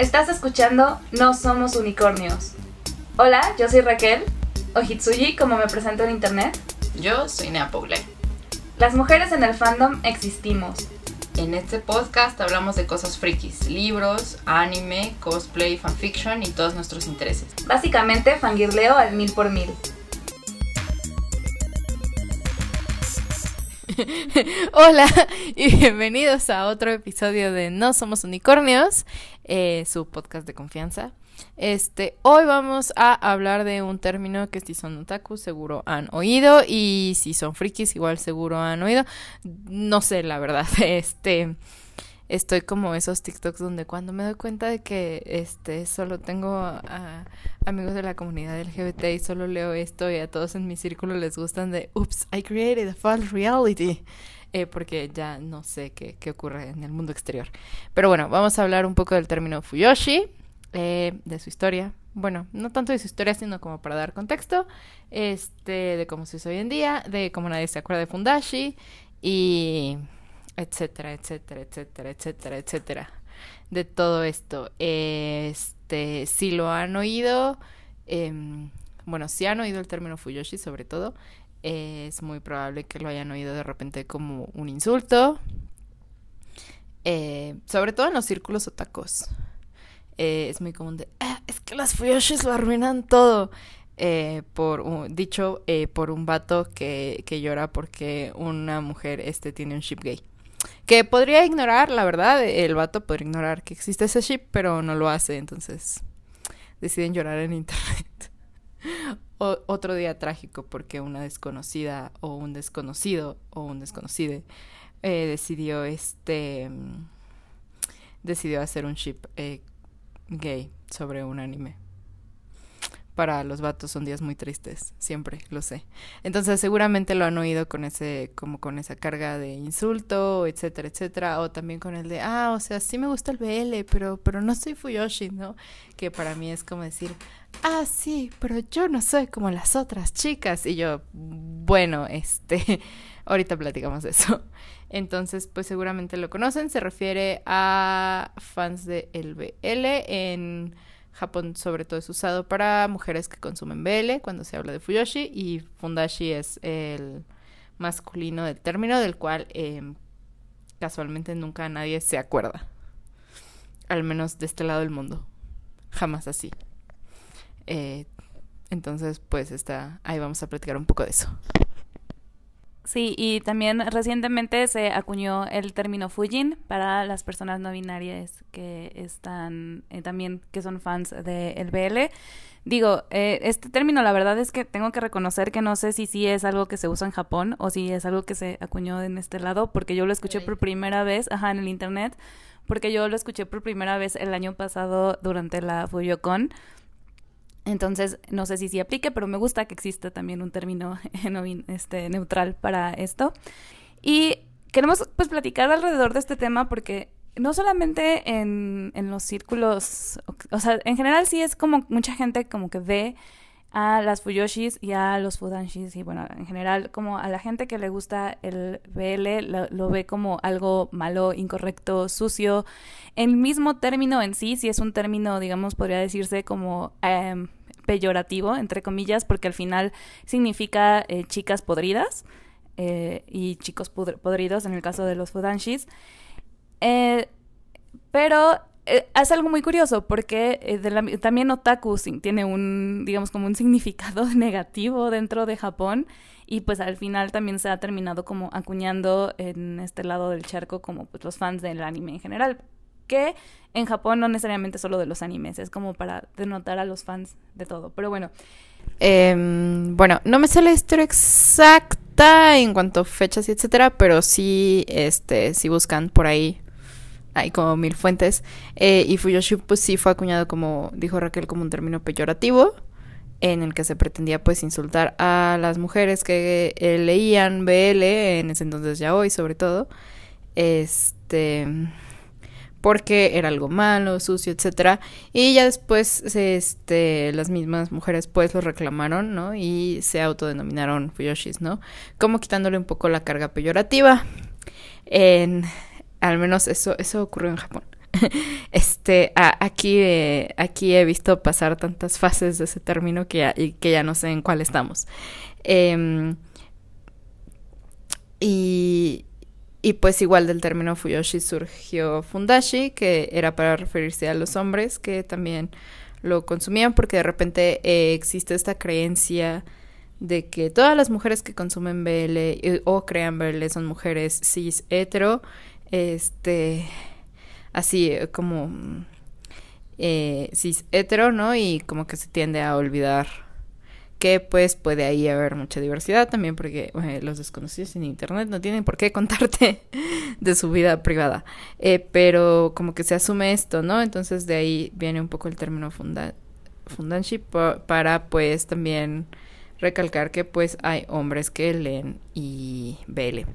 Estás escuchando No Somos Unicornios. Hola, yo soy Raquel, o Hitsuji como me presento en internet. Yo soy Nea Paule. Las mujeres en el fandom existimos. En este podcast hablamos de cosas frikis, libros, anime, cosplay, fanfiction y todos nuestros intereses. Básicamente fangirleo al mil por mil. Hola y bienvenidos a otro episodio de No Somos Unicornios, eh, su podcast de confianza. Este, hoy vamos a hablar de un término que si son otaku seguro han oído y si son frikis igual seguro han oído. No sé, la verdad, este estoy como esos TikToks donde cuando me doy cuenta de que este solo tengo a, amigos de la comunidad LGBT y solo leo esto y a todos en mi círculo les gustan de oops, I created a false reality. Eh, porque ya no sé qué, qué, ocurre en el mundo exterior. Pero bueno, vamos a hablar un poco del término Fuyoshi, eh, de su historia. Bueno, no tanto de su historia, sino como para dar contexto, este, de cómo se usa hoy en día, de cómo nadie se acuerda de Fundashi y etcétera, etcétera, etcétera, etcétera, etcétera. De todo esto. Este, si lo han oído, eh, bueno, si han oído el término Fuyoshi sobre todo, es muy probable que lo hayan oído de repente como un insulto. Eh, sobre todo en los círculos otacos. Eh, es muy común de, ah, es que las Fuyoshis lo arruinan todo. Eh, por un, dicho eh, por un vato que, que llora porque una mujer este tiene un ship gay. Que podría ignorar, la verdad, el vato podría ignorar que existe ese ship, pero no lo hace, entonces deciden llorar en internet. o, otro día trágico porque una desconocida o un desconocido o un desconocido eh, decidió este decidió hacer un ship eh, gay sobre un anime para los vatos son días muy tristes, siempre, lo sé. Entonces seguramente lo han oído con ese, como con esa carga de insulto, etcétera, etcétera, o también con el de, ah, o sea, sí me gusta el BL, pero, pero no soy Fuyoshi, ¿no? Que para mí es como decir, ah, sí, pero yo no soy como las otras chicas. Y yo, bueno, este, ahorita platicamos de eso. Entonces, pues seguramente lo conocen, se refiere a fans de el BL en Japón sobre todo es usado para mujeres que consumen BL cuando se habla de Fuyoshi y Fundashi es el masculino del término del cual eh, casualmente nunca nadie se acuerda. Al menos de este lado del mundo. Jamás así. Eh, entonces, pues está, ahí vamos a platicar un poco de eso. Sí, y también recientemente se acuñó el término Fujin para las personas no binarias que están eh, también, que son fans de el BL. Digo, eh, este término la verdad es que tengo que reconocer que no sé si sí es algo que se usa en Japón o si es algo que se acuñó en este lado, porque yo lo escuché por primera vez, ajá, en el internet, porque yo lo escuché por primera vez el año pasado durante la Fuyocon. Entonces, no sé si sí aplique, pero me gusta que exista también un término este, neutral para esto. Y queremos pues platicar alrededor de este tema porque no solamente en, en los círculos, o sea, en general sí es como mucha gente como que ve a las Fuyoshis y a los Fudanshis y bueno, en general como a la gente que le gusta el BL lo, ve como algo malo, incorrecto, sucio. El mismo término en sí, si es un término, digamos, podría decirse como eh, peyorativo, entre comillas, porque al final significa eh, chicas podridas eh, y chicos podridos en el caso de los Fudanshis. Eh, es algo muy curioso porque la, también otaku tiene un, digamos, como un significado negativo dentro de Japón y pues al final también se ha terminado como acuñando en este lado del charco como pues los fans del anime en general que en Japón no necesariamente solo de los animes, es como para denotar a los fans de todo. Pero bueno. Eh, bueno, no me la historia exacta en cuanto a fechas y etcétera, pero sí, este, si buscan por ahí, hay como mil fuentes. Eh, y Fuyoshi, pues sí fue acuñado como, dijo Raquel, como un término peyorativo en el que se pretendía pues insultar a las mujeres que eh, leían BL en ese entonces ya hoy sobre todo este porque era algo malo, sucio, etcétera. Y ya después este las mismas mujeres pues lo reclamaron, ¿no? Y se autodenominaron Fuyoshis, ¿no? Como quitándole un poco la carga peyorativa. En al menos eso eso ocurrió en Japón. este, aquí, eh, aquí he visto pasar tantas fases de ese término que ya, y que ya no sé en cuál estamos. Em, y, y pues igual del término Fuyoshi surgió Fundashi, que era para referirse a los hombres que también lo consumían, porque de repente eh, existe esta creencia de que todas las mujeres que consumen BL eh, o crean BL son mujeres cis hetero, este, así eh, como cis hetero, ¿no? Y como que se tiende a olvidar que pues puede ahí haber mucha diversidad también porque eh, los desconocidos en internet no tienen por qué contarte de su vida privada. Eh, pero como que se asume esto no entonces de ahí viene un poco el término funda fundanship para pues también recalcar que pues hay hombres que leen y velen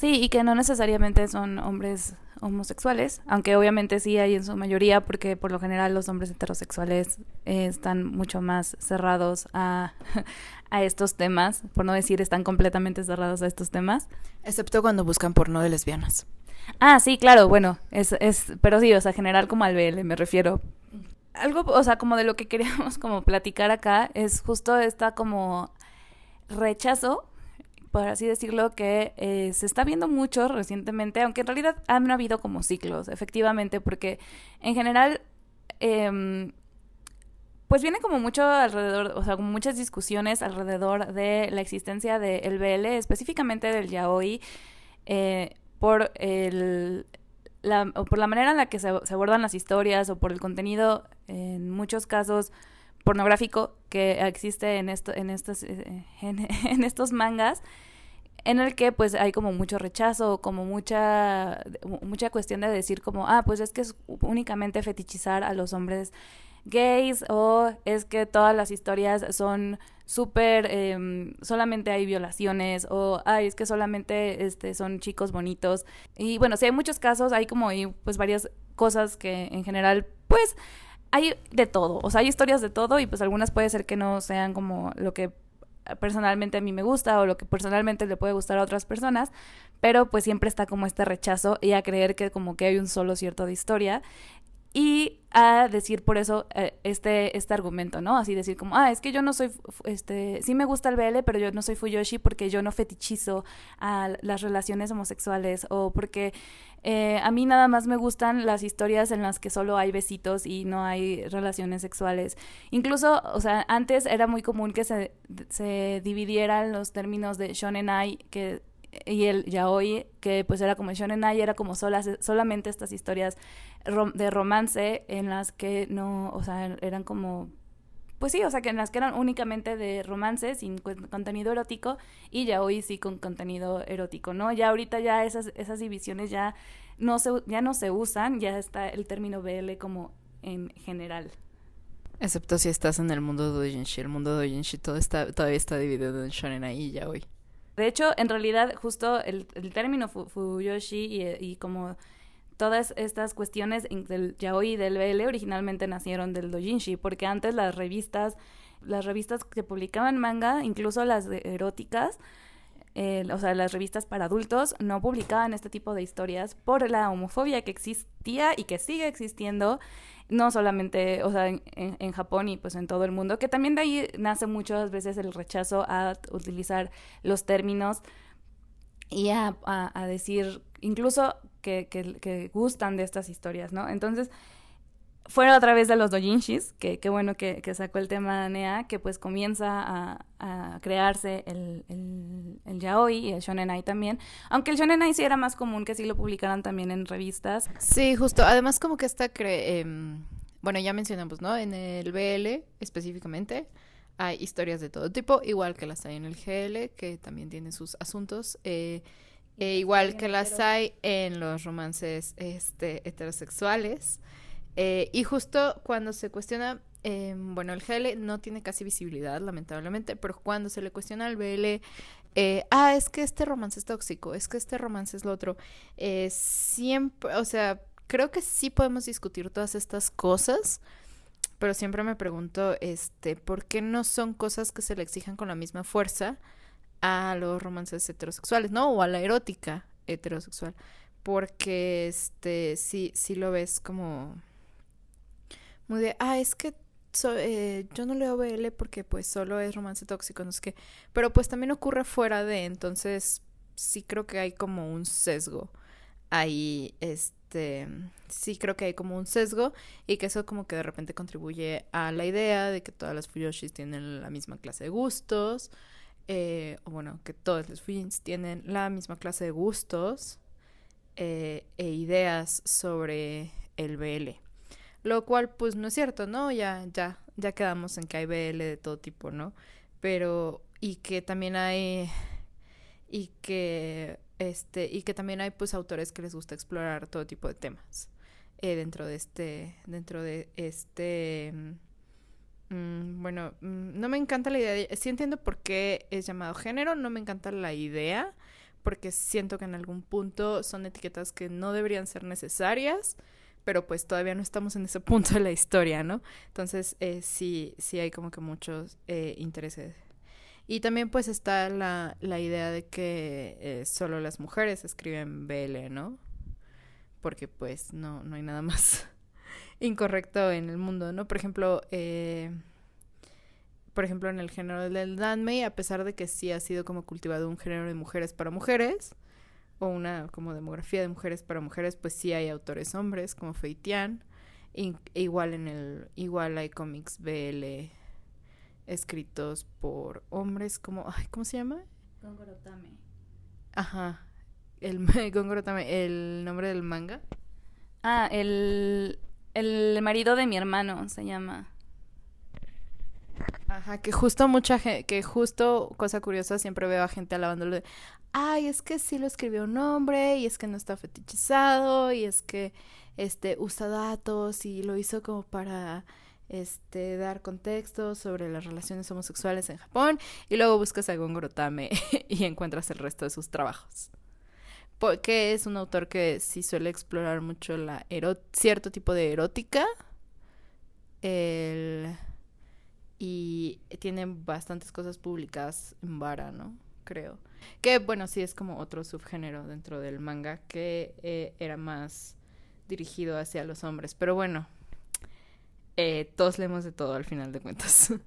sí y que no necesariamente son hombres homosexuales, aunque obviamente sí hay en su mayoría, porque por lo general los hombres heterosexuales eh, están mucho más cerrados a, a estos temas, por no decir están completamente cerrados a estos temas. Excepto cuando buscan porno de lesbianas. Ah, sí, claro, bueno, es, es, pero sí, o sea, general como al BL me refiero. Algo, o sea, como de lo que queríamos como platicar acá es justo esta como rechazo por así decirlo, que eh, se está viendo mucho recientemente, aunque en realidad han habido como ciclos, efectivamente, porque en general, eh, pues viene como mucho alrededor, o sea, como muchas discusiones alrededor de la existencia del BL, específicamente del yaoi, eh, por el... La, o por la manera en la que se, abordan las historias o por el contenido, en muchos casos, pornográfico que existe en esto, en estos, eh, en, estos mangas, en el que pues hay como mucho rechazo, como mucha, mucha cuestión de decir como, ah, pues es que es únicamente fetichizar a los hombres gays o es que todas las historias son súper, eh, solamente hay violaciones o, ay, es que solamente este, son chicos bonitos. Y bueno, sí hay muchos casos, hay como pues varias cosas que en general pues hay de todo, o sea, hay historias de todo y pues algunas puede ser que no sean como lo que personalmente a mí me gusta o lo que personalmente le puede gustar a otras personas, pero pues siempre está como este rechazo y a creer que como que hay un solo cierto de historia y a decir por eso eh, este, este argumento, ¿no? Así decir como, ah, es que yo no soy, este, sí me gusta el BL, pero yo no soy Fuyoshi porque yo no fetichizo a las relaciones homosexuales o porque eh, a mí nada más me gustan las historias en las que solo hay besitos y no hay relaciones sexuales. Incluso, o sea, antes era muy común que se, se dividieran los términos de shonen ai, que y el yaoi, que pues era como shonen ai, era como solas, solamente estas historias de romance en las que no, o sea, eran como pues sí, o sea, que en las que eran únicamente de romance, sin contenido erótico, y ya sí con contenido erótico, ¿no? Ya ahorita ya esas, esas divisiones ya no, se, ya no se usan, ya está el término BL como en general. Excepto si estás en el mundo de doujinshi. El mundo de doujinshi todo está, todavía está dividido en shonen y ya. De hecho, en realidad, justo el, el término fuyoshi y, como todas estas cuestiones del yaoi y del BL originalmente nacieron del dojinshi, porque antes las revistas, las revistas que publicaban manga, incluso las eróticas, eh, o sea, las revistas para adultos, no publicaban este tipo de historias por la homofobia que existía y que sigue existiendo, no solamente, o sea, en, en, Japón y pues en todo el mundo, que también de ahí nace muchas veces el rechazo a utilizar los términos y a, a decir, incluso que, que, gustan de estas historias, ¿no? Entonces, fuera a través de los dojinshis, que qué bueno que, que, sacó el tema Nea, que pues comienza a, a crearse el, el, el, yaoi y el shonenai también, aunque el shonenai sí era más común que sí lo publicaran también en revistas. Sí, justo, además como que está, cre em, bueno, ya mencionamos, ¿no? En el BL específicamente hay historias de todo tipo, igual que las hay en el GL, que también tiene sus asuntos. Eh, e igual que las hay en los romances este, heterosexuales. Eh, y justo cuando se cuestiona, eh, bueno, el GL no tiene casi visibilidad, lamentablemente, pero cuando se le cuestiona al BL, eh, ah, es que este romance es tóxico, es que este romance es lo otro, eh, siempre, o sea, creo que sí podemos discutir todas estas cosas, pero siempre me pregunto, este, ¿por qué no son cosas que se le exijan con la misma fuerza? a los romances heterosexuales, ¿no? O a la erótica heterosexual. porque este sí, sí lo ves como muy de, ah, es que eh, yo no leo BL porque pues solo es romance tóxico, no sé qué, pero pues también ocurre fuera de, entonces sí creo que hay como un sesgo ahí, este, sí creo que hay como un sesgo y que eso como que de repente contribuye a la idea de que todas las Fuyoshis tienen la misma clase de gustos, eh, o bueno, que todos los Fuyins tienen la misma clase de gustos eh, e ideas sobre el BL. Lo cual pues no es cierto, ¿no? Ya, ya, ya quedamos en que hay BL de todo tipo, ¿no? Pero, y que también hay, y que, este, y que también hay pues autores que les gusta explorar todo tipo de temas eh, dentro de este, dentro de este Mm, bueno, mm, no me encanta la idea. De, sí entiendo por qué es llamado género, no me encanta la idea, porque siento que en algún punto son etiquetas que no deberían ser necesarias, pero pues todavía no estamos en ese punto de la historia, ¿no? Entonces eh, sí, sí hay como que muchos eh, intereses. Y también pues está la, la idea de que eh, solo las mujeres escriben BL, ¿no? Porque pues no, no hay nada más incorrecto en el mundo, ¿no? Por ejemplo, eh, por ejemplo, en el género del Danmei, a pesar de que sí ha sido como cultivado un género de mujeres para mujeres, o una como demografía de mujeres para mujeres, pues sí hay autores hombres, como Feitian. igual en el, igual hay cómics BL escritos por hombres, como, ay, ¿cómo se llama? Gongorotame. Ajá. El Gongorotame, el nombre del manga. Ah, el el marido de mi hermano se llama. Ajá, que justo mucha gente, que justo, cosa curiosa, siempre veo a gente alabándolo de, ay, es que sí lo escribió un hombre, y es que no está fetichizado, y es que, este, usa datos, y lo hizo como para, este, dar contexto sobre las relaciones homosexuales en Japón, y luego buscas a Gongorotame y encuentras el resto de sus trabajos porque es un autor que sí suele explorar mucho la cierto tipo de erótica. y tiene bastantes cosas publicadas en Vara, ¿no? Creo. Que bueno, sí es como otro subgénero dentro del manga que eh, era más dirigido hacia los hombres. Pero bueno, eh, todos leemos de todo al final de cuentas.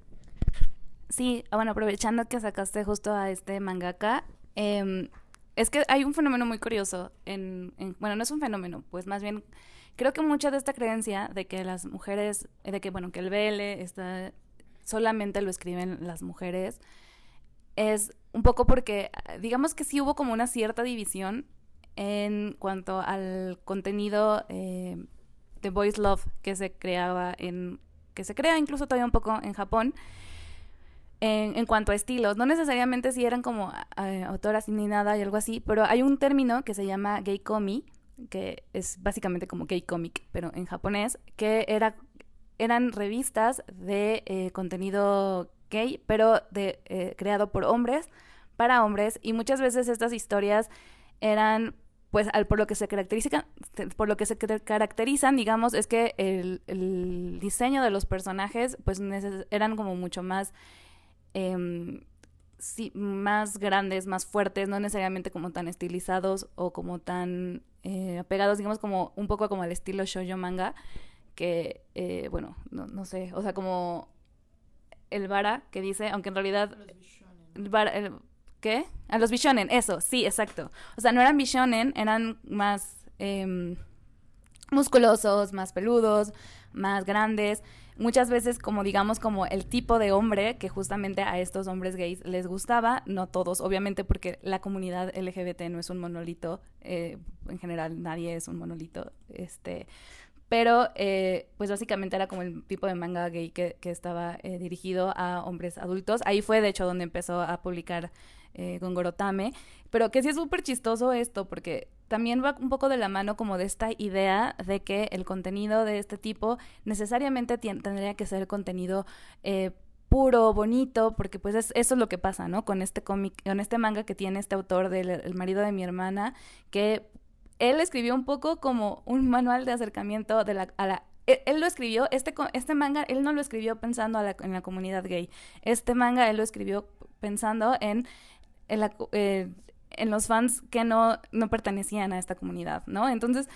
Sí, bueno, aprovechando que sacaste justo a este mangaka, eh, es que hay un fenómeno muy curioso en, bueno, no es un fenómeno, pues más bien creo que mucha de esta creencia de que las mujeres, de que bueno, que el BL está solamente lo escriben las mujeres es un poco porque digamos que sí hubo como una cierta división en cuanto al contenido eh, de Boys Love que se creaba en que se crea incluso todavía un poco en Japón en, cuanto a estilos. No necesariamente si eran como eh, autoras ni nada y algo así, pero hay un término que se llama gay comi, que es básicamente como gay comic, pero en japonés, que era, eran revistas de eh, contenido gay, pero de, eh, creado por hombres para hombres y muchas veces estas historias eran pues al, por lo que se caracterizan por lo que se caracterizan digamos es que el, el diseño de los personajes pues eran como mucho más eh, sí, más grandes, más fuertes, no necesariamente como tan estilizados o como tan eh, apegados, digamos, como un poco como al estilo shoujo manga, que, eh, bueno, no, no, sé, o sea, como el vara que dice, aunque en realidad... El el, ¿Qué? A los bishonen, eso, sí, exacto. O sea, no eran bishonen, eran más eh, musculosos, más peludos, más grandes muchas veces como digamos como el tipo de hombre que justamente a estos hombres gays les gustaba, no todos, obviamente porque la comunidad LGBT no es un monolito, eh, en general nadie es un monolito, este, pero eh, pues básicamente era como el tipo de manga gay que, estaba eh, dirigido a hombres adultos, ahí fue de hecho donde empezó a publicar eh, Gongorotame, pero que sí es súper chistoso esto porque también va un poco de la mano como de esta idea de que el contenido de este tipo necesariamente tendría que ser contenido eh, puro, bonito, porque pues eso es lo que pasa, ¿no? Con este cómic, con este manga que tiene este autor del el marido de mi hermana, que él escribió un poco como un manual de acercamiento de la, a la él, lo escribió, este, este manga, él no lo escribió pensando en la comunidad gay. Este manga él lo escribió pensando en, en la, eh, en los fans que no, no pertenecían a esta comunidad, ¿no? Entonces,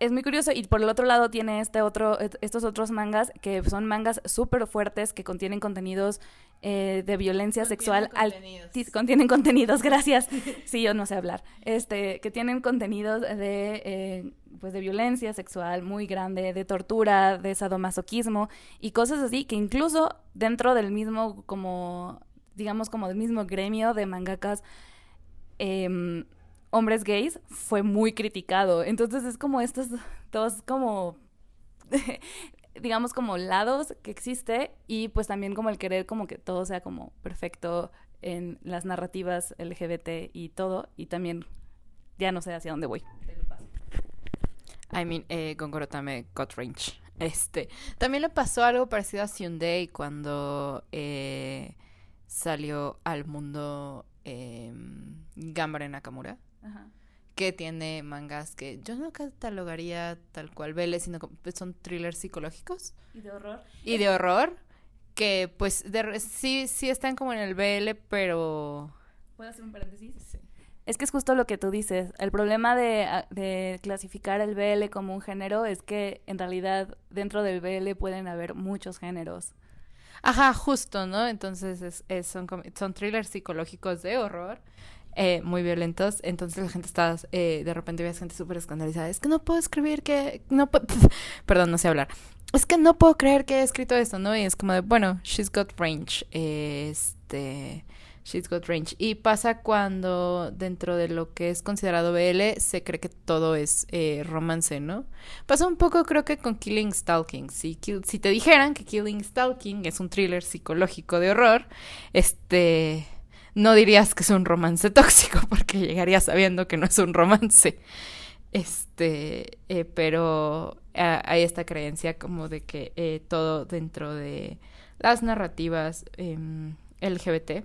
es muy curioso y por el otro lado tiene este otro, estos otros mangas que son mangas súper fuertes que contienen contenidos eh, de violencia sexual. Contenidos. contienen contenidos, gracias. sí, yo no sé hablar. Este, que tienen contenidos de, eh, pues de violencia sexual muy grande, de tortura, de sadomasoquismo y cosas así que incluso dentro del mismo, como, digamos, como del mismo gremio de mangakas, eh, hombres gays fue muy criticado. Entonces es como estos dos como digamos como lados que existe y pues también como el querer como que todo sea como perfecto en las narrativas LGBT y todo y también ya no sé hacia dónde voy. I mean, eh, Gongorotame got range. Este, también le pasó algo parecido a Hyundai cuando eh, salió al mundo eh, Gambare Nakamura. Que tiene mangas que yo no catalogaría tal cual Vélez, sino que pues, son thrillers psicológicos. Y de horror. Y de horror. Que pues sí, sí están como en el BL, pero. ¿Puedo hacer un paréntesis? Es que es justo lo que tú dices. El problema de, de, clasificar el BL como un género es que en realidad dentro del BL pueden haber muchos géneros. Ajá, justo, ¿no? Entonces es, son, son thrillers psicológicos de horror eh, muy violentos. Entonces la gente está, eh, de repente ves gente súper escandalizada. Es que no puedo escribir que, no perdón, no sé hablar. Es que no puedo creer que he escrito esto, ¿no? Y es como de, bueno, she's got range. este, she's got range. Y pasa cuando dentro de lo que es considerado BL se cree que todo es eh, romance, ¿no? Pasa un poco creo que con Killing Stalking. Si, si te dijeran que Killing Stalking es un thriller psicológico de horror, este no dirías que es un romance tóxico, porque llegarías sabiendo que no es un romance. Este, eh, pero eh, hay esta creencia como de que eh, todo dentro de las narrativas em, LGBT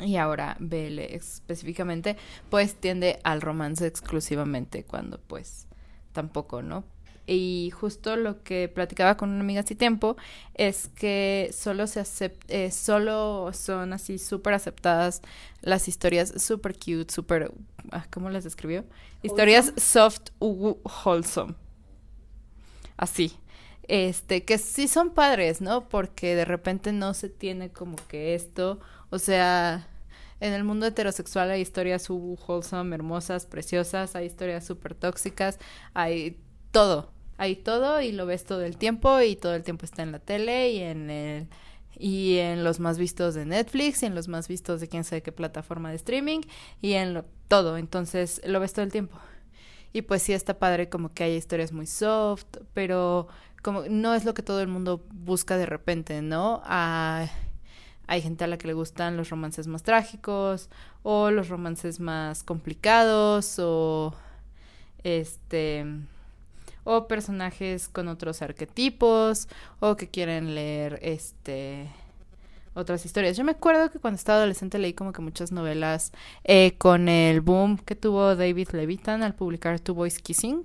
y ahora BL específicamente, pues tiende al romance exclusivamente cuando pues tampoco, ¿no? Y justo lo que platicaba con una amiga hace tiempo es que solo se eh, solo son así súper aceptadas las historias súper cute, súper, ah, ¿cómo las describió? Historias soft, wholesome. Así. Este, que sí son padres, ¿no? Porque de repente no se tiene como que esto, o sea, en el mundo heterosexual hay historias wholesome, hermosas, preciosas, hay historias súper tóxicas, hay todo, hay todo y lo ves todo el tiempo y todo el tiempo está en la tele y en el y en los más vistos de Netflix y en los más vistos de quién sabe qué plataforma de streaming y en lo, todo, entonces lo ves todo el tiempo. Y pues sí está padre como que hay historias muy soft, pero como no es lo que todo el mundo busca de repente, ¿no? hay gente a la que le gustan los romances más trágicos o los romances más complicados o este o personajes con otros arquetipos o que quieren leer este otras historias. Yo me acuerdo que cuando estaba adolescente leí como que muchas novelas eh, con el boom que tuvo David Levitan al publicar Two Boys Kissing.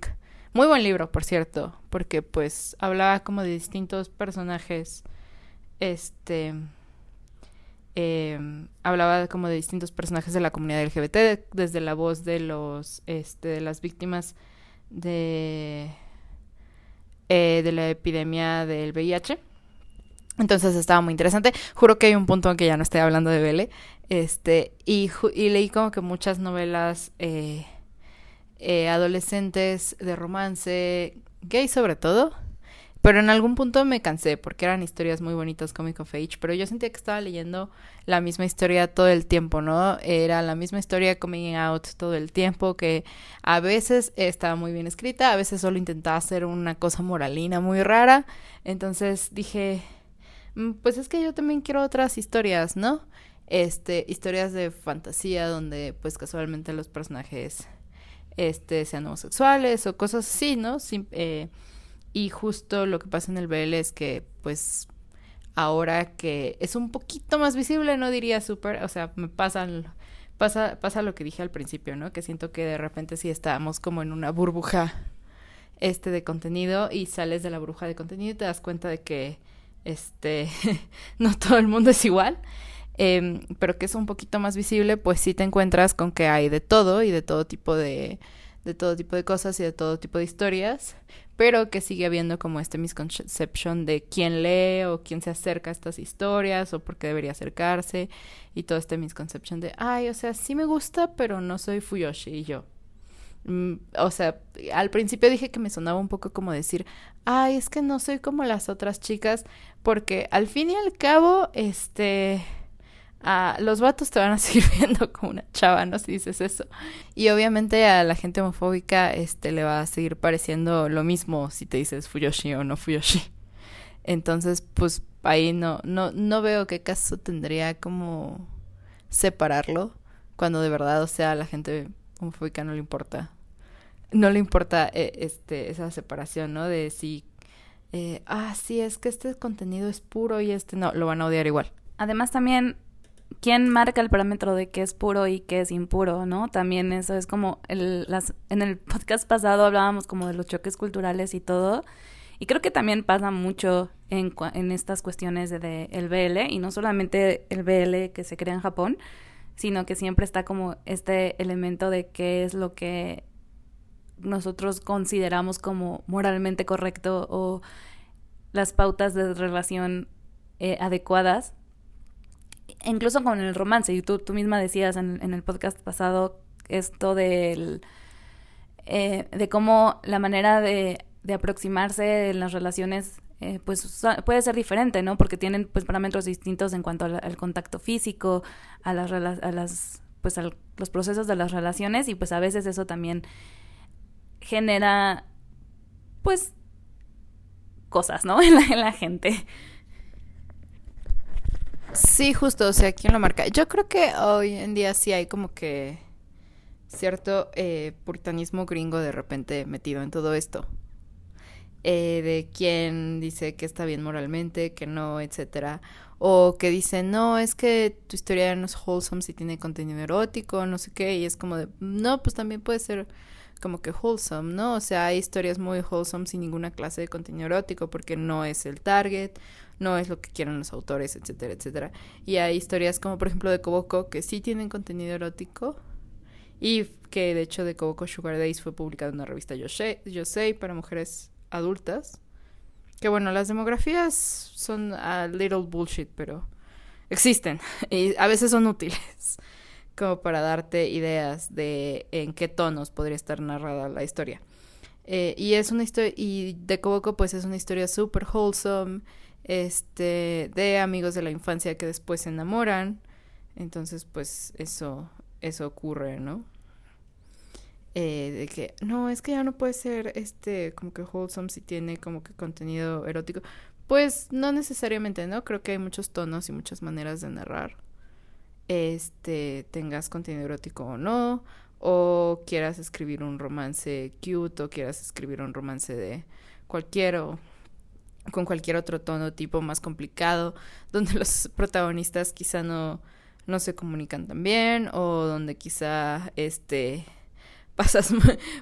Muy buen libro, por cierto, porque pues hablaba como de distintos personajes, este, eh, hablaba como de distintos personajes de la comunidad LGBT, desde la voz de los, este, de las víctimas de eh, de la epidemia del VIH. Entonces estaba muy interesante. Juro que hay un punto en que ya no estoy hablando de Bele. Este, y, y leí como que muchas novelas eh, eh, adolescentes de romance, gay sobre todo. Pero en algún punto me cansé porque eran historias muy bonitas, comic of age, pero yo sentía que estaba leyendo la misma historia todo el tiempo, ¿no? Era la misma historia coming out todo el tiempo, que a veces estaba muy bien escrita, a veces solo intentaba hacer una cosa moralina muy rara. Entonces dije, mm, pues es que yo también quiero otras historias, ¿no? Este, historias de fantasía donde pues casualmente los personajes este sean homosexuales o cosas así, ¿no? eh, y justo lo que pasa en el BL es que, pues, ahora que es un poquito más visible, no diría súper, o sea, me pasa, pasa lo que dije al principio, ¿no? Que siento que de repente sí estamos como en una burbuja este de contenido y sales de la burbuja de contenido y te das cuenta de que este no todo el mundo es igual. em, pero que es un poquito más visible, pues sí te encuentras con que hay de todo y de todo tipo de, de todo tipo de cosas y de todo tipo de historias, pero que sigue habiendo como este misconception de quién lee o quién se acerca a estas historias o por qué debería acercarse y todo este misconception de, ay, o sea, sí me gusta, pero no soy Fuyoshi y yo. Mm, o sea, al principio dije que me sonaba un poco como decir, ay, es que no soy como las otras chicas, porque al fin y al cabo, este, los vatos te van a seguir viendo como una chava, ¿no? Si dices eso. Y obviamente a la gente homofóbica, este, le va a seguir pareciendo lo mismo si te dices Fuyoshi o no Fuyoshi. Entonces, pues ahí no, no, no veo qué caso tendría como separarlo cuando de verdad, o sea, a la gente homofóbica no le importa. No le importa eh, este, esa separación, ¿no? De si, eh, ah, sí, es que este contenido es puro y este no, lo van a odiar igual. Además también, ¿quién marca el parámetro de qué es puro y qué es impuro, no? También eso es como, el, las, en el podcast pasado hablábamos como de los choques culturales y todo, y creo que también pasa mucho en, en estas cuestiones de, el BL, y no solamente el BL que se crea en Japón, sino que siempre está como este elemento de qué es lo que nosotros consideramos como moralmente correcto o las pautas de relación eh, adecuadas. Incluso con el romance, y tú, tú misma decías en, en el podcast pasado esto del, eh, de cómo la manera de, de aproximarse en las relaciones eh, pues puede ser diferente, ¿no? Porque tienen pues parámetros distintos en cuanto al, contacto físico, a las, a las pues a los procesos de las relaciones y pues a veces eso también genera pues cosas, ¿no? En la, en la gente. Sí, justo, o sea, ¿quién lo marca? Yo creo que hoy en día sí hay como que cierto eh, puritanismo gringo de repente metido en todo esto. Eh, de quién dice que está bien moralmente, que no, etcétera. O que dice, no, es que tu historia no es wholesome si tiene contenido erótico, no sé qué, y es como de, no, pues también puede ser como que wholesome, ¿no? O sea, hay historias muy wholesome sin ninguna clase de contenido erótico porque no es el target, no es lo que quieren los autores, etcétera, etcétera. Y hay historias como por ejemplo de Koboko que sí tienen contenido erótico y que de hecho de Koboko Sugar Days fue publicado en una revista Yo Yosei para mujeres adultas. Que bueno, las demografías son a little bullshit, pero existen y a veces son útiles como para darte ideas de en qué tonos podría estar narrada la historia. Eh, y es una historia, y de Koboko pues es una historia super wholesome, este, de amigos de la infancia que después se enamoran. Entonces pues eso, eso ocurre, ¿no? Eh, de que no, es que ya no puede ser este como que wholesome si tiene como que contenido erótico. Pues no necesariamente, ¿no? Creo que hay muchos tonos y muchas maneras de narrar. Este, tengas contenido erótico o no, o quieras escribir un romance cute o quieras escribir un romance de cualquier o con cualquier otro tono tipo más complicado, donde los protagonistas quizá no no se comunican tan bien o donde quizá este pasas,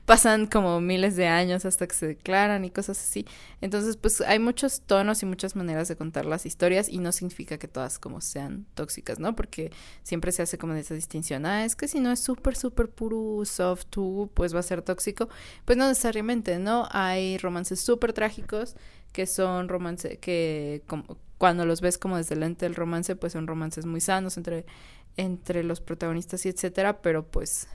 pasan como miles de años hasta que se declaran y cosas así. Entonces, pues hay muchos tonos y muchas maneras de contar las historias y no significa que todas como sean tóxicas, ¿no? Porque siempre se hace como esa distinción, ah, es que si no es súper, súper puro, soft, pues va a ser tóxico. Pues no necesariamente, ¿no? Hay romances súper trágicos que son romances que como, cuando los ves como desde el lente del romance, pues son romances muy sanos entre, entre los protagonistas y etcétera, pero pues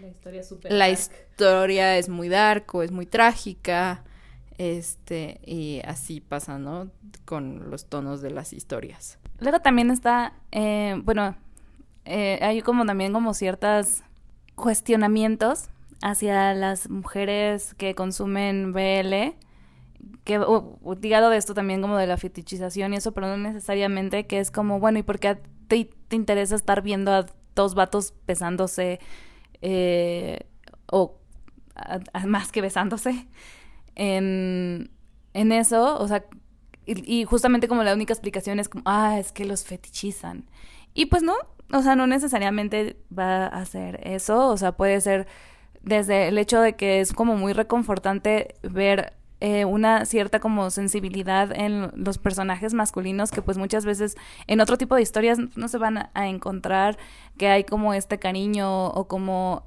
la historia, la historia es muy dark o es muy trágica. Este, y así pasa, ¿no? Con los tonos de las historias. Luego también está, eh, bueno, eh, hay como también como ciertos cuestionamientos hacia las mujeres que consumen BL, que uh, digado de esto también como de la fetichización y eso, pero no necesariamente que es como, bueno, ¿y por qué te, te interesa estar viendo a dos vatos pesándose eh, o más que besándose en, en eso, o sea, y, justamente como la única explicación es como, ah, es que los fetichizan. Y pues no, o sea, no necesariamente va a ser eso, o sea, puede ser desde el hecho de que es como muy reconfortante ver eh, una cierta como sensibilidad en los personajes masculinos que pues muchas veces en otro tipo de historias no se van a, encontrar que hay como este cariño o como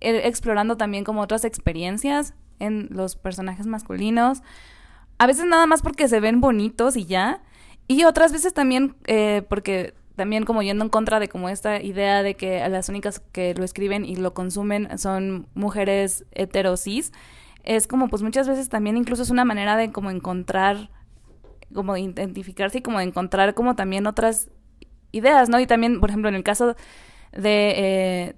explorando también como otras experiencias en los personajes masculinos. A veces nada más porque se ven bonitos y ya. Y otras veces también eh, porque también como yendo en contra de como esta idea de que las únicas que lo escriben y lo consumen son mujeres heterosis es como pues muchas veces también incluso es una manera de como encontrar, como identificarse y como de encontrar como también otras ideas, ¿no? Y también, por ejemplo, en el caso de... Eh,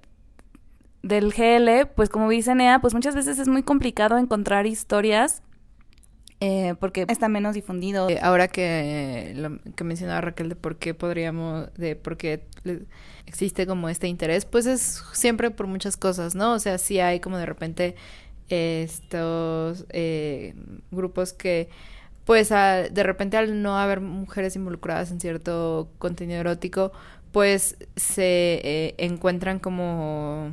del GL, pues como dice Nea, pues muchas veces es muy complicado encontrar historias eh, porque está menos difundido. Eh, ahora que, lo, que mencionaba Raquel de por qué podríamos, de por qué existe como este interés, pues es siempre por muchas cosas, ¿no? O sea, sí hay como de repente estos eh, grupos que pues de repente al no haber mujeres involucradas en cierto contenido erótico pues se eh, encuentran como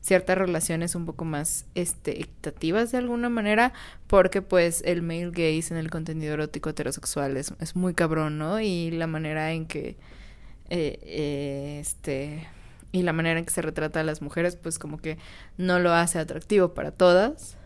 ciertas relaciones un poco más este de alguna manera porque pues el male gaze en el contenido erótico heterosexual es, es muy cabrón no y la manera en que eh, este y la manera en que se retrata a las mujeres, pues como que no lo hace atractivo para todas.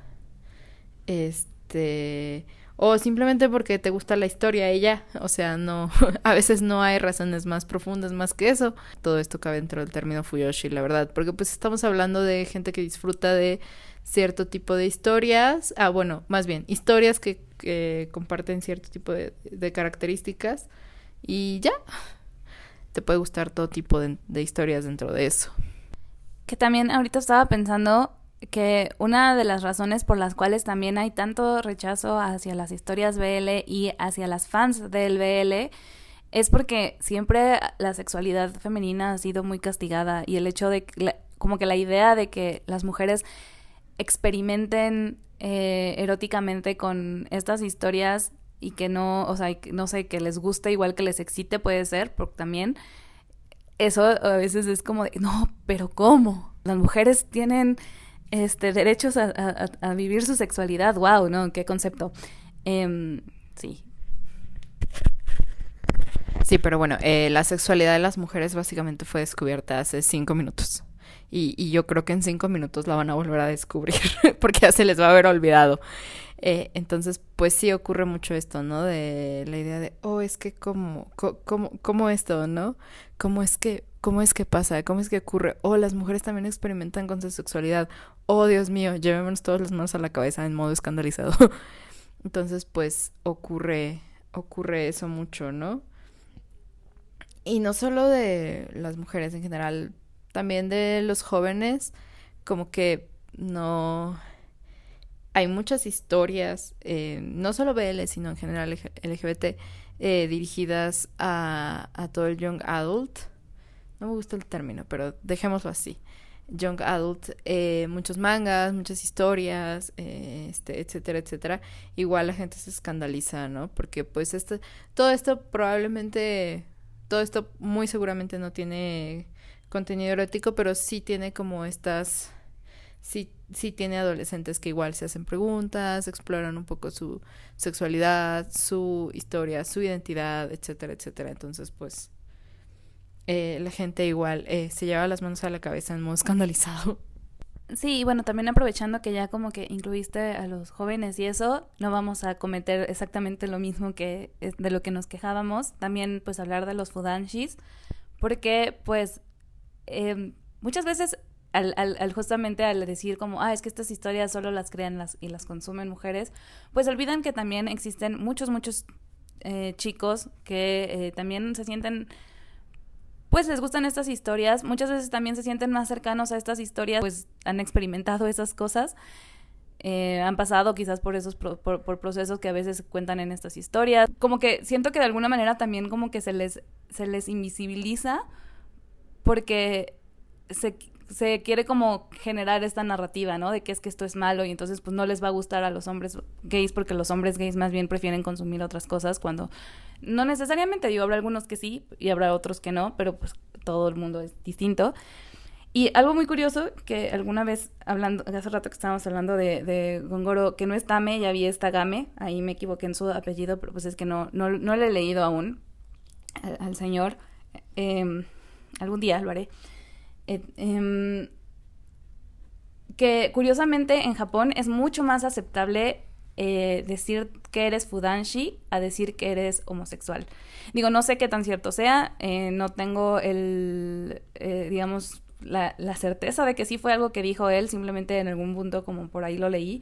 Este. O simplemente porque te gusta la historia y ya. O sea, no. a veces no hay razones más profundas más que eso. Todo esto cabe dentro del término Fuyoshi, la verdad. Porque pues estamos hablando de gente que disfruta de cierto tipo de historias. Ah, bueno, más bien, historias que, comparten cierto tipo de, de características. Y ya te puede gustar todo tipo de, historias dentro de eso. Que también ahorita estaba pensando que una de las razones por las cuales también hay tanto rechazo hacia las historias BL y hacia las fans del BL es porque siempre la sexualidad femenina ha sido muy castigada y el hecho de como que la idea de que las mujeres experimenten eh, eróticamente con estas historias y que no, o sea, no sé, que les guste igual que les excite puede ser, porque también eso a veces es como de, no, pero ¿cómo? Las mujeres tienen este derechos a, vivir su sexualidad, wow, ¿no? Qué concepto. Em, sí. Sí, pero bueno, eh, la sexualidad de las mujeres básicamente fue descubierta hace cinco minutos. Y, y, yo creo que en cinco minutos la van a volver a descubrir, porque ya se les va a haber olvidado. Eh, entonces, pues sí ocurre mucho esto, ¿no? De la idea de, oh, es que cómo, cómo, cómo esto, ¿no? ¿Cómo es que, cómo es que pasa? ¿Cómo es que ocurre? Oh, las mujeres también experimentan con su sexualidad. Oh, Dios mío, llevémonos todas las manos a la cabeza en modo escandalizado. entonces, pues ocurre, ocurre eso mucho, ¿no? Y no solo de las mujeres en general, también de los jóvenes, como que no hay muchas historias, eh, no solo BL, sino en general LGBT, eh, dirigidas a, todo el young adult. No me gusta el término, pero dejémoslo así. Young adult, eh, muchos mangas, muchas historias, este, etcétera, etcétera. Igual la gente se escandaliza, ¿no? Porque pues esto, todo esto probablemente, todo esto muy seguramente no tiene contenido erótico, pero sí tiene como estas sí, sí tiene adolescentes que igual se hacen preguntas, exploran un poco su sexualidad, su historia, su identidad, etcétera, etcétera. Entonces, pues, eh, la gente igual eh, se lleva las manos a la cabeza en modo escandalizado. Sí, y bueno, también aprovechando que ya como que incluiste a los jóvenes y eso, no vamos a cometer exactamente lo mismo que de lo que nos quejábamos, también pues hablar de los fudanshis, porque pues eh, muchas veces al, justamente al decir como, ah, es que estas historias solo las crean las, y las consumen mujeres, pues olvidan que también existen muchos, muchos eh, chicos que eh, también se sienten, pues les gustan estas historias, muchas veces también se sienten más cercanos a estas historias, pues han experimentado esas cosas. Eh, han pasado quizás por esos por, procesos que a veces cuentan en estas historias como que siento que de alguna manera también como que se les se les invisibiliza porque se se quiere como generar esta narrativa, ¿no? De que es que esto es malo y entonces pues no les va a gustar a los hombres gays porque los hombres gays más bien prefieren consumir otras cosas cuando no necesariamente, digo, habrá algunos que sí y habrá otros que no, pero pues todo el mundo es distinto. Y algo muy curioso, que alguna vez hablando, hace rato que estábamos hablando de, de Gongoro, que no es Tame, ya vi esta Game, ahí me equivoqué en su apellido, pero pues es que no, no, no le he leído aún al, señor. Em, algún día lo haré. Eh, em, que curiosamente en Japón es mucho más aceptable eh, decir que eres fudanshi a decir que eres homosexual. Digo, no sé qué tan cierto sea, eh, no tengo el, eh, digamos, la, certeza de que sí fue algo que dijo él, simplemente en algún punto como por ahí lo leí,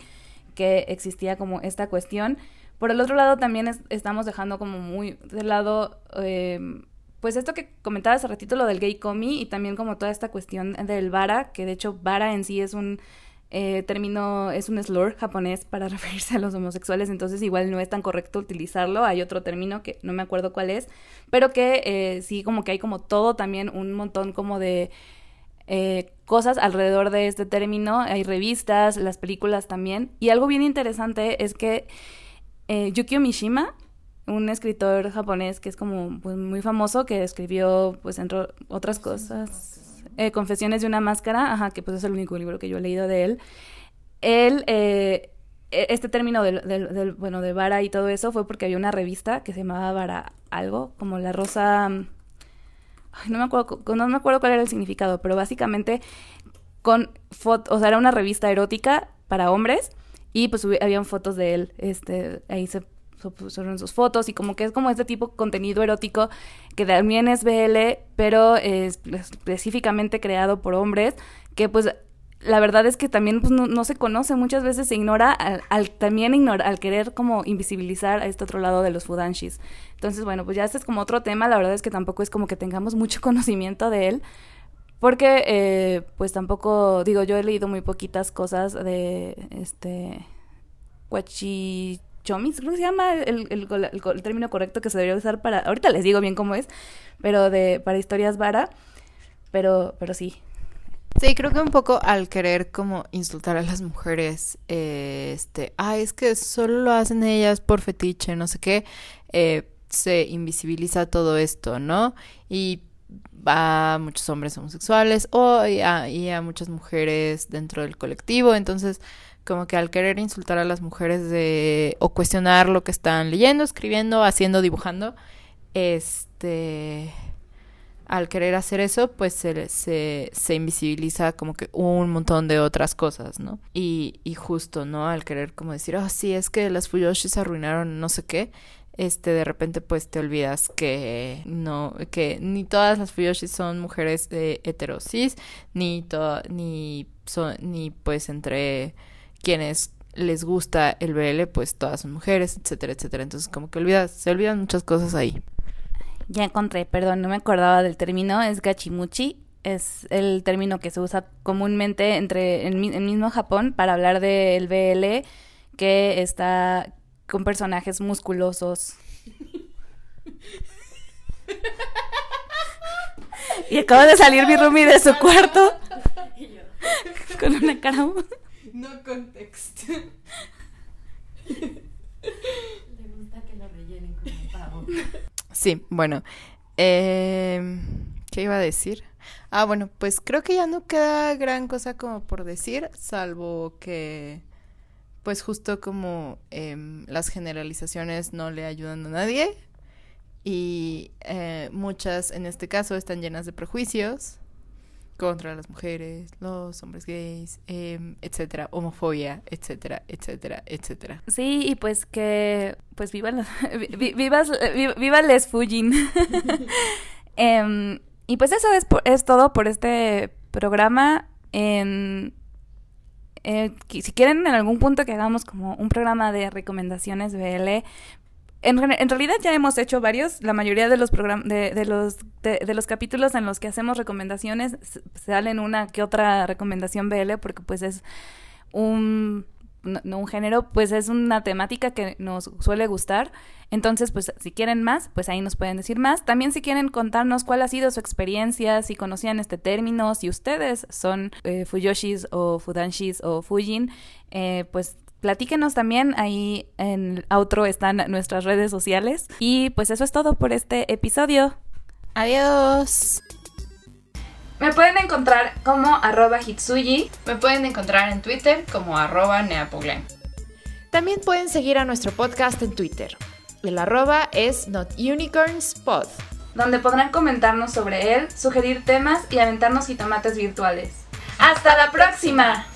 que existía como esta cuestión. Por el otro lado también estamos dejando como muy de lado, em, pues esto que comentaba hace ratito, lo del gay comi y también como toda esta cuestión del vara, que de hecho vara en sí es un eh, término, es un slur japonés para referirse a los homosexuales, entonces igual no es tan correcto utilizarlo. Hay otro término que no me acuerdo cuál es, pero que eh, sí como que hay como todo también un montón como de eh, cosas alrededor de este término. Hay revistas, las películas también. Y algo bien interesante es que eh, Yukio Mishima, un escritor japonés que es como pues, muy famoso, que escribió, pues, entre otras cosas, eh, Confesiones de una máscara, ajá, que pues es el único libro que yo he leído de él. Él, eh, e, este término del, del, bueno, de vara y todo eso fue porque había una revista que se llamaba Vara algo, como la rosa... no me acuerdo, no me acuerdo cuál era el significado, pero básicamente con fotos, o sea, era una revista erótica para hombres y pues habían fotos de él, este, ahí se pusieron sus fotos y como que es como este tipo de contenido erótico que también es BL, pero es específicamente creado por hombres, que pues la verdad es que también pues, no, se conoce, muchas veces se ignora al, también ignora, al querer como invisibilizar a este otro lado de los fudanshis. Entonces, bueno, pues ya este es como otro tema, la verdad es que tampoco es como que tengamos mucho conocimiento de él, porque eh, pues tampoco, digo, yo he leído muy poquitas cosas de este Guachi chomis, creo que se llama el, el, término correcto que se debería usar para, ahorita les digo bien cómo es, pero de para historias vara, pero, pero sí. Sí, creo que un poco al querer como insultar a las mujeres, eh, este, ay, es que solo lo hacen ellas por fetiche, no sé qué, eh, se invisibiliza todo esto, ¿no? Y a muchos hombres homosexuales o y a muchas mujeres dentro del colectivo, entonces como que al querer insultar a las mujeres de o cuestionar lo que están leyendo, escribiendo, haciendo, dibujando, este al querer hacer eso, pues se, se, invisibiliza como que un montón de otras cosas, ¿no? Y, y justo, ¿no? Al querer como decir, oh, sí, es que las Fuyoshis arruinaron no sé qué, este de repente pues te olvidas que no que ni todas las Fuyoshis son mujeres eh, heterosis ni to ni son ni pues entre quienes les gusta el BL, pues todas son mujeres, etcétera, etcétera. Entonces, como que olvidas, se olvidan muchas cosas ahí. Ya encontré, perdón, no me acordaba del término, es gachimuchi. Es el término que se usa comúnmente entre el, mismo Japón para hablar del BL que está con personajes musculosos. y acaba de salir mi roomie de su cuarto con una cara no context. Le gusta que lo rellenen como pavo. Sí, bueno. Eh, ¿Qué iba a decir? Ah, bueno, pues creo que ya no queda gran cosa como por decir, salvo que, pues justo como eh, las generalizaciones no le ayudan a nadie y eh, muchas en este caso están llenas de prejuicios contra las mujeres, los hombres gays, eh, etcétera, homofobia, etcétera, etcétera, etcétera. Sí, y pues que, pues viva, los, vivas, viva, les Fujin. Em, y pues eso es, todo por este programa. En, eh, si quieren en algún punto que hagamos como un programa de recomendaciones BL, en, en, realidad ya hemos hecho varios. La mayoría de los de, de, los de, los capítulos en los que hacemos recomendaciones salen una que otra recomendación BL porque pues es un no, un género, pues es una temática que nos suele gustar. Entonces, pues si quieren más, pues ahí nos pueden decir más. También si quieren contarnos cuál ha sido su experiencia, si conocían este término, si ustedes son eh, Fuyoshis o Fudanshis o Fujin, eh, pues platíquenos también, ahí en el outro están nuestras redes sociales. Y pues eso es todo por este episodio. Adiós. Me pueden encontrar como arroba hitsuyi. Me pueden encontrar en Twitter como arroba neapoglen. También pueden seguir a nuestro podcast en Twitter. El arroba es notunicornspod. Donde podrán comentarnos sobre él, sugerir temas y aventarnos jitomates virtuales. ¡Hasta la próxima!